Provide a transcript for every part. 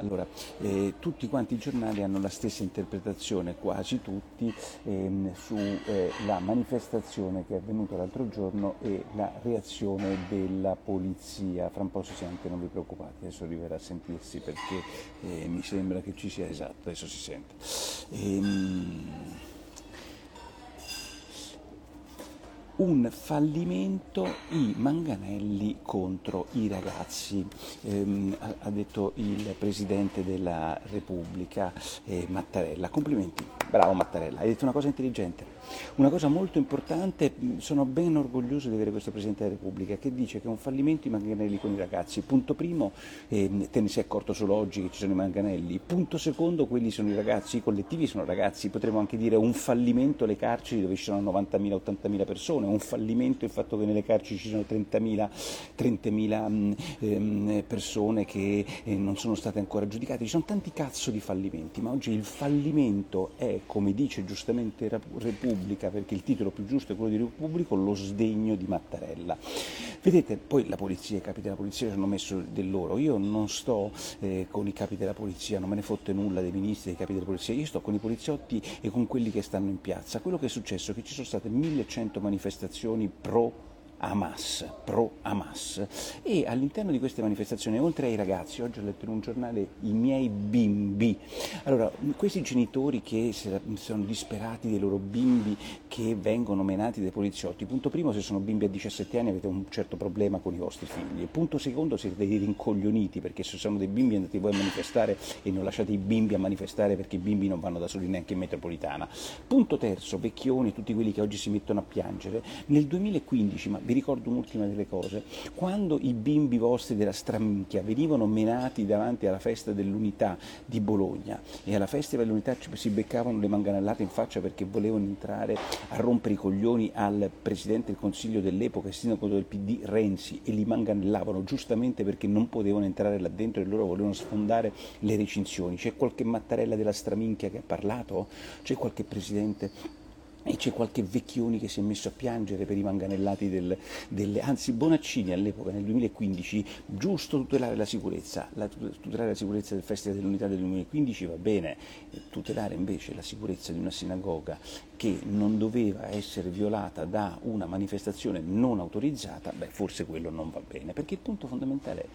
Allora, eh, tutti quanti i giornali hanno la stessa interpretazione, quasi tutti, ehm, sulla eh, manifestazione che è avvenuta l'altro giorno e la reazione della polizia. Fra un po' si sente, non vi preoccupate, adesso arriverà a sentirsi perché eh, mi sembra che ci sia esatto, adesso si sente. Ehm, un fallimento i manganelli contro i ragazzi, ehm, ha, detto il Presidente della Repubblica eh, Mattarella. Complimenti, bravo Mattarella, hai detto una cosa intelligente. Una cosa molto importante, sono ben orgoglioso di avere questo Presidente della Repubblica che dice che è un fallimento i manganelli con i ragazzi. Punto primo, eh, te ne sei accorto solo oggi che ci sono i manganelli. Punto secondo, quelli sono i ragazzi, i collettivi sono ragazzi. Potremmo anche dire un fallimento le carceri dove ci sono 90.000, 80.000 persone, un fallimento il fatto che nelle carceri ci sono 30.000, 30.000 ehm, persone che eh, non sono state ancora giudicate. Ci sono tanti cazzo di fallimenti, ma oggi il fallimento è, come dice giustamente Repubblica, perché il titolo più giusto è quello di Repubblico, lo sdegno di Mattarella. Vedete, poi la polizia, i capi della polizia ci hanno messo del loro, io non sto eh, con i capi della polizia, non me ne fotte nulla dei ministri, dei capi della polizia, io sto con i poliziotti e con quelli che stanno in piazza. Quello che è successo è che ci sono state 1100 manifestazioni pro Hamas, pro Hamas. E all'interno di queste manifestazioni, oltre ai ragazzi, oggi ho letto in un giornale i miei bimbi. Allora, questi genitori che sono disperati dei loro bimbi che vengono menati dai poliziotti, punto primo, se sono bimbi a 17 anni avete un certo problema con i vostri figli. Punto secondo, siete dei rincoglioniti perché se sono dei bimbi andate voi a manifestare e non lasciate i bimbi a manifestare perché i bimbi non vanno da soli neanche in metropolitana. Punto terzo, vecchioni, tutti quelli che oggi si mettono a piangere, nel 2015, ma vi ricordo un'ultima delle cose, quando i bimbi vostri della straminchia venivano menati davanti alla festa dell'unità di Bologna e alla festa dell'unità si beccavano le manganellate in faccia perché volevano entrare a rompere i coglioni al Presidente del Consiglio dell'epoca e sindaco del PD Renzi e li manganellavano giustamente perché non potevano entrare là dentro e loro volevano sfondare le recinzioni. C'è qualche Mattarella della straminchia che ha parlato? C'è qualche Presidente e c'è qualche vecchioni che si è messo a piangere per i manganellati del, delle, anzi Bonaccini all'epoca nel 2015 giusto tutelare la sicurezza la, tutelare la sicurezza del Festival dell'Unità del 2015 va bene tutelare invece la sicurezza di una sinagoga che non doveva essere violata da una manifestazione non autorizzata beh forse quello non va bene perché il punto fondamentale è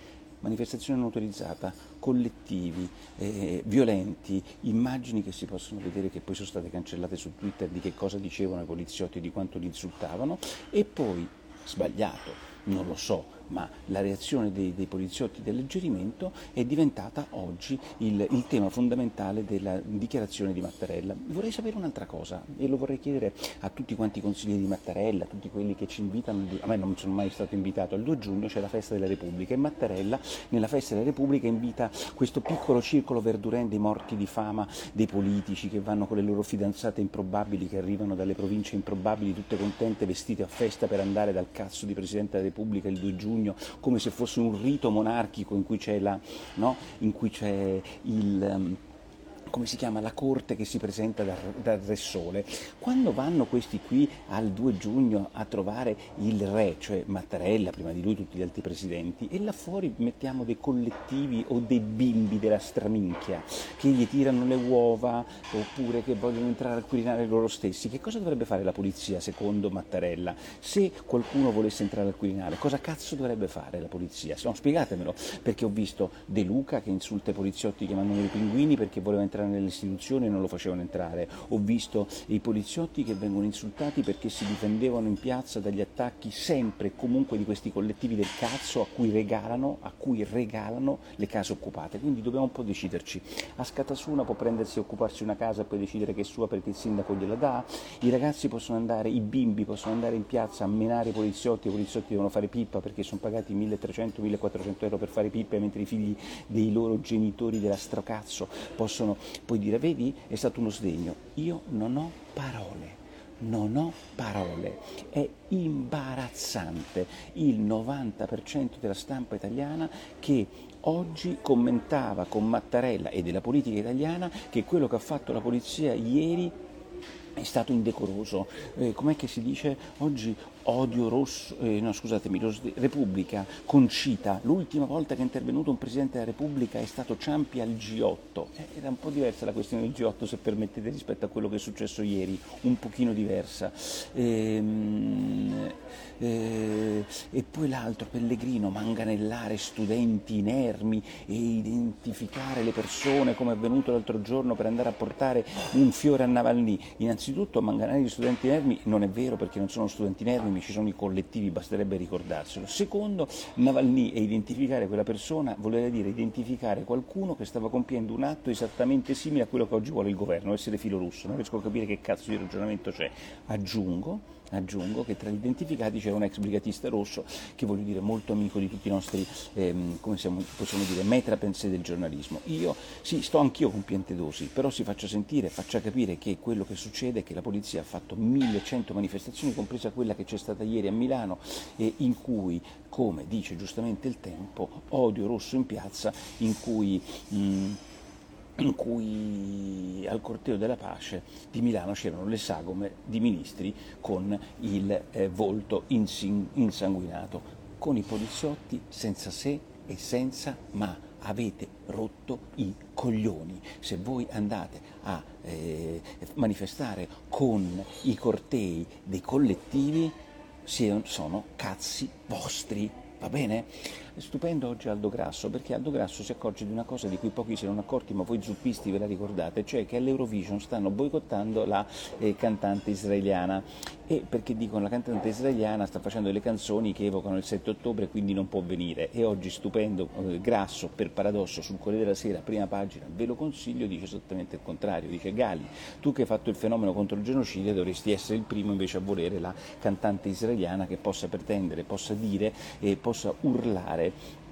manifestazione non autorizzata, collettivi, eh, violenti, immagini che si possono vedere che poi sono state cancellate su Twitter di che cosa dicevano i poliziotti, di quanto li insultavano e poi, sbagliato, non lo so, ma la reazione dei, dei poliziotti di alleggerimento è diventata oggi il, il, tema fondamentale della dichiarazione di Mattarella. Vorrei sapere un'altra cosa e lo vorrei chiedere a tutti quanti i consiglieri di Mattarella, a tutti quelli che ci invitano, a me non sono mai stato invitato, al 2 giugno c'è la festa della Repubblica e Mattarella nella festa della Repubblica invita questo piccolo circolo verdurente dei morti di fama dei politici che vanno con le loro fidanzate improbabili che arrivano dalle province improbabili tutte contente vestite a festa per andare dal cazzo di Presidente della Repubblica il 2 giugno come se fosse un rito monarchico in cui c'è, la, no? in cui c'è il... Come si chiama, la corte che si presenta dal, dal, Re Sole. Quando vanno questi qui al 2 giugno a trovare il re, cioè Mattarella, prima di lui tutti gli altri presidenti, e là fuori mettiamo dei collettivi o dei bimbi della straminchia che gli tirano le uova oppure che vogliono entrare al Quirinale loro stessi, che cosa dovrebbe fare la polizia secondo Mattarella? Se qualcuno volesse entrare al Quirinale, cosa cazzo dovrebbe fare la polizia? No, spiegatemelo, perché ho visto De Luca che insulta i poliziotti che pinguini perché voleva entrare entrare nelle istituzioni e non lo facevano entrare. Ho visto i poliziotti che vengono insultati perché si difendevano in piazza dagli attacchi sempre e comunque di questi collettivi del cazzo a cui regalano, a cui regalano le case occupate. Quindi dobbiamo un po' deciderci. A Scatasuna può prendersi e occuparsi una casa e poi decidere che è sua perché il sindaco gliela dà. I ragazzi possono andare, i bimbi possono andare in piazza a menare i poliziotti, i poliziotti devono fare pippa perché sono pagati 1300-1400 euro per fare pippa, mentre i figli dei loro genitori della strocazzo possono puoi dire, vedi, è stato uno sdegno. Io non ho parole. Non ho parole, è imbarazzante il 90% della stampa italiana che oggi commentava con Mattarella e della politica italiana che quello che ha fatto la polizia ieri è stato indecoroso. Eh, com'è che si dice oggi odio rosso, eh, no scusatemi, Repubblica, concita, l'ultima volta che è intervenuto un Presidente della Repubblica è stato Ciampi al G8, eh, era un po' diversa la questione del G8 se permettete rispetto a quello che è successo ieri, un pochino diversa. Ehm, eh, e poi l'altro, Pellegrino, manganellare studenti inermi e identificare le persone come è avvenuto l'altro giorno per andare a portare un fiore a Navalny. Innanzitutto manganellare gli studenti inermi non è vero perché non sono studenti inermi, ci sono i collettivi, basterebbe ricordarselo. Secondo, Navalny e identificare quella persona voleva dire identificare qualcuno che stava compiendo un atto esattamente simile a quello che oggi vuole il governo, essere filo russo. Non riesco a capire che cazzo di ragionamento c'è. Aggiungo Aggiungo che tra gli identificati c'era un ex brigatista rosso che voglio dire molto amico di tutti i nostri, ehm, come siamo, possiamo dire, metrapense del giornalismo. Io sì, sto anch'io con Piantedosi, però si faccia sentire, faccia capire che quello che succede è che la polizia ha fatto 1100 manifestazioni, compresa quella che c'è stata ieri a Milano, eh, in cui, come dice giustamente il tempo, odio rosso in piazza, in cui... Mh, in cui al corteo della pace di Milano c'erano le sagome di ministri con il eh, volto insin- insanguinato, con i poliziotti senza se e senza ma. Avete rotto i coglioni. Se voi andate a eh, manifestare con i cortei dei collettivi, sono cazzi vostri. Va bene? Stupendo oggi Aldo Grasso perché Aldo Grasso si accorge di una cosa di cui pochi si erano accorti, ma voi zuppisti ve la ricordate, cioè che all'Eurovision stanno boicottando la eh, cantante israeliana. E perché dicono la cantante israeliana sta facendo delle canzoni che evocano il 7 ottobre quindi non può venire. E oggi stupendo eh, Grasso per paradosso sul Corriere della Sera prima pagina ve lo consiglio dice esattamente il contrario dice Gali tu che hai fatto il fenomeno contro il genocidio dovresti essere il primo invece a volere la cantante israeliana che possa pretendere possa dire e possa urlare right.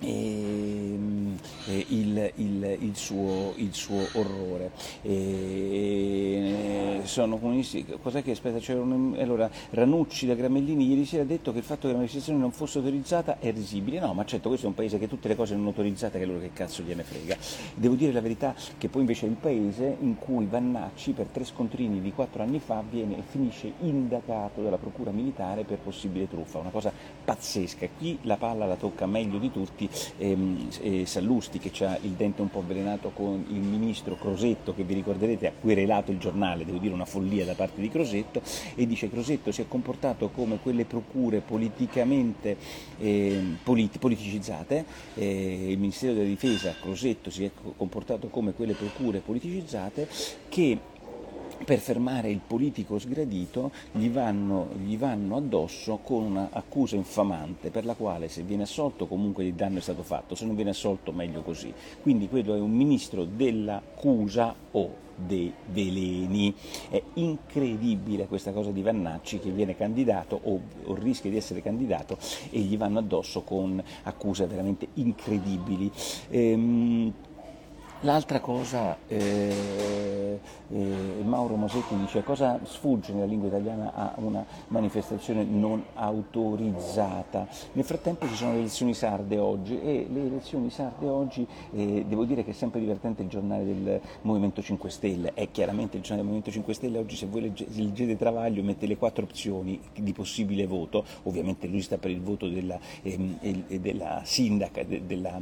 E, e il, il, il, suo, il, suo, orrore. E, sono comunisti, cos'è che aspetta? Un, allora, Ranucci da Gramellini ieri sera ha detto che il fatto che la manifestazione non fosse autorizzata è risibile. No, ma certo, questo è un paese che tutte le cose non autorizzate, che loro che cazzo gliene frega. Devo dire la verità che poi invece è il paese in cui Vannacci per tre scontrini di quattro anni fa viene e finisce indagato dalla procura militare per possibile truffa, una cosa pazzesca. Qui la palla la tocca meglio di tutti ehm, eh, Sallusti che ha il dente un po' avvelenato con il ministro Crosetto che vi ricorderete ha querelato il giornale, devo dire una follia da parte di Crosetto e dice Crosetto si è comportato come quelle procure politicamente eh, politi- politicizzate, eh, il Ministero della Difesa Crosetto si è comportato come quelle procure politicizzate che per fermare il politico sgradito gli vanno, gli vanno addosso con un'accusa infamante per la quale se viene assolto comunque il danno è stato fatto, se non viene assolto meglio così. Quindi quello è un ministro dell'accusa o dei veleni. È incredibile questa cosa di Vannacci che viene candidato o, o, rischia di essere candidato e gli vanno addosso con accuse veramente incredibili. Ehm, L'altra cosa, eh, eh, Mauro Mosetti dice cosa sfugge nella lingua italiana a una manifestazione non autorizzata. Nel frattempo ci sono le elezioni sarde oggi e le elezioni sarde oggi, eh, devo dire che è sempre divertente il giornale del Movimento 5 Stelle, è chiaramente il giornale del Movimento 5 Stelle, oggi se voi legge, leggete Travaglio mette le quattro opzioni di possibile voto, ovviamente lui sta per il voto della, ehm, della sindaca, de, della,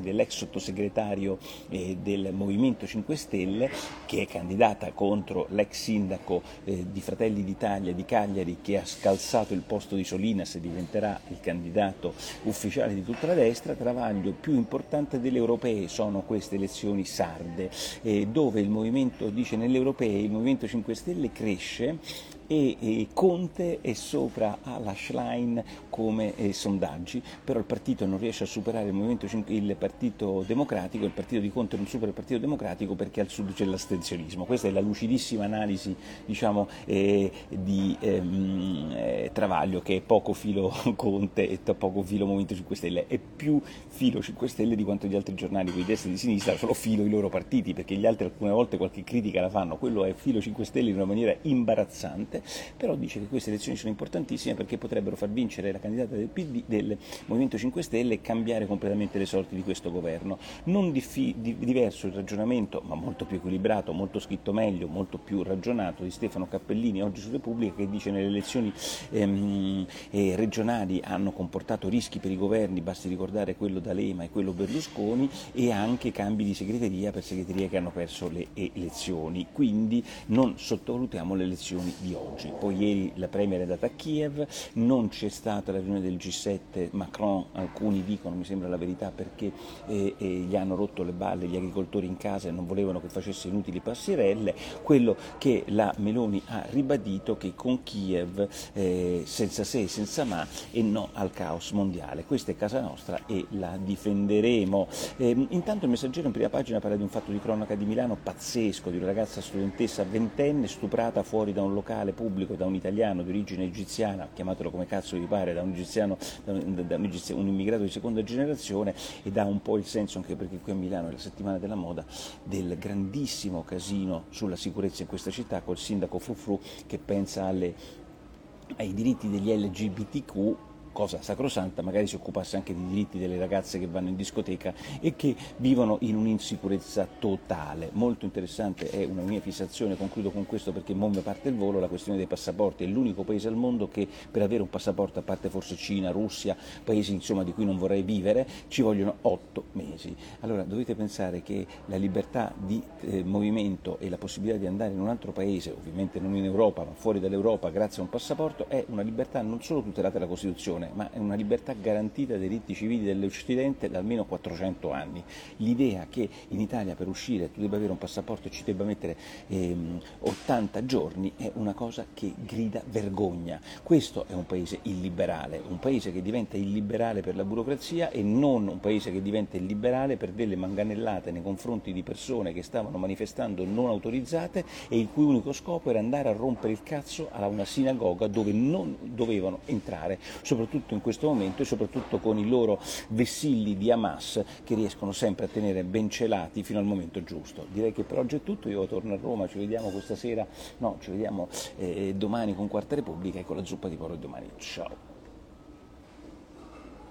dell'ex sottosegretario eh, del Movimento 5 Stelle che è candidata contro l'ex sindaco eh, di Fratelli d'Italia di Cagliari che ha scalzato il posto di Solinas e diventerà il candidato ufficiale di tutta la destra, Travaglio più importante delle europee sono queste elezioni sarde eh, dove il Movimento dice nelle europee il Movimento 5 Stelle cresce e, e Conte è sopra alla Schlein come eh, sondaggi, però il partito non riesce a superare il, il Partito Democratico, il partito di Conte non supera il Partito Democratico perché al sud c'è l'astensionismo. Questa è la lucidissima analisi diciamo, eh, di ehm, eh, Travaglio che è poco filo Conte e poco filo Movimento 5 Stelle, è più filo 5 Stelle di quanto gli altri giornali, di destra e di sinistra, solo filo i loro partiti perché gli altri alcune volte qualche critica la fanno, quello è filo 5 Stelle in una maniera imbarazzante niente, però dice che queste elezioni sono importantissime perché potrebbero far vincere la candidata del, PD, del Movimento 5 Stelle e cambiare completamente le sorti di questo governo. Non diffi, di, diverso il ragionamento, ma molto più equilibrato, molto scritto meglio, molto più ragionato di Stefano Cappellini oggi su Repubblica che dice che nelle elezioni ehm, eh, regionali hanno comportato rischi per i governi, basti ricordare quello D'Alema e quello Berlusconi e anche cambi di segreteria per segreterie che hanno perso le elezioni. Quindi non sottovalutiamo le elezioni di oggi. Poi ieri la Premier è andata a Kiev, non c'è stata la riunione del G7, Macron, alcuni dicono, mi sembra la verità, perché eh, eh, gli hanno rotto le balle gli agricoltori in casa e non volevano che facesse inutili passerelle, quello che la Meloni ha ribadito che con Kiev eh, senza se e senza ma e no al caos mondiale. Questa è casa nostra e la difenderemo. Eh, intanto il messaggero in prima pagina parla di un fatto di cronaca di Milano pazzesco, di una ragazza studentessa ventenne stuprata fuori da un locale pubblico da un italiano di origine egiziana, chiamatelo come cazzo vi pare, da un, egiziano, da un, da un, egiziano, un immigrato di seconda generazione e dà un po' il senso, anche perché qui a Milano è la settimana della moda, del grandissimo casino sulla sicurezza in questa città col sindaco Frufru che pensa alle, ai diritti degli LGBTQ cosa sacrosanta, magari si occupasse anche dei diritti delle ragazze che vanno in discoteca e che vivono in un'insicurezza totale. Molto interessante, è una mia fissazione, concludo con questo perché Monve parte il volo, la questione dei passaporti, è l'unico paese al mondo che per avere un passaporto, a parte forse Cina, Russia, paesi insomma, di cui non vorrei vivere, ci vogliono otto mesi. Allora dovete pensare che la libertà di eh, movimento e la possibilità di andare in un altro paese, ovviamente non in Europa ma fuori dall'Europa grazie a un passaporto, è una libertà non solo tutelata dalla Costituzione, religione, ma è una libertà garantita dai diritti civili dell'Occidente da almeno 400 anni. L'idea che in Italia per uscire tu debba avere un passaporto e ci debba mettere ehm, 80 giorni è una cosa che grida vergogna. Questo è un paese illiberale, un paese che diventa illiberale per la burocrazia e non un paese che diventa illiberale per delle manganellate nei confronti di persone che stavano manifestando non autorizzate e il cui unico scopo era andare a rompere il cazzo a una sinagoga dove non dovevano entrare, soprattutto soprattutto in questo momento e soprattutto con i loro vessilli di Hamas che riescono sempre a tenere ben celati fino al momento giusto. Direi che per oggi è tutto, io torno a Roma, ci vediamo questa sera, no, ci vediamo eh, domani con Quarta Repubblica e con la zuppa di Poro domani. Ciao!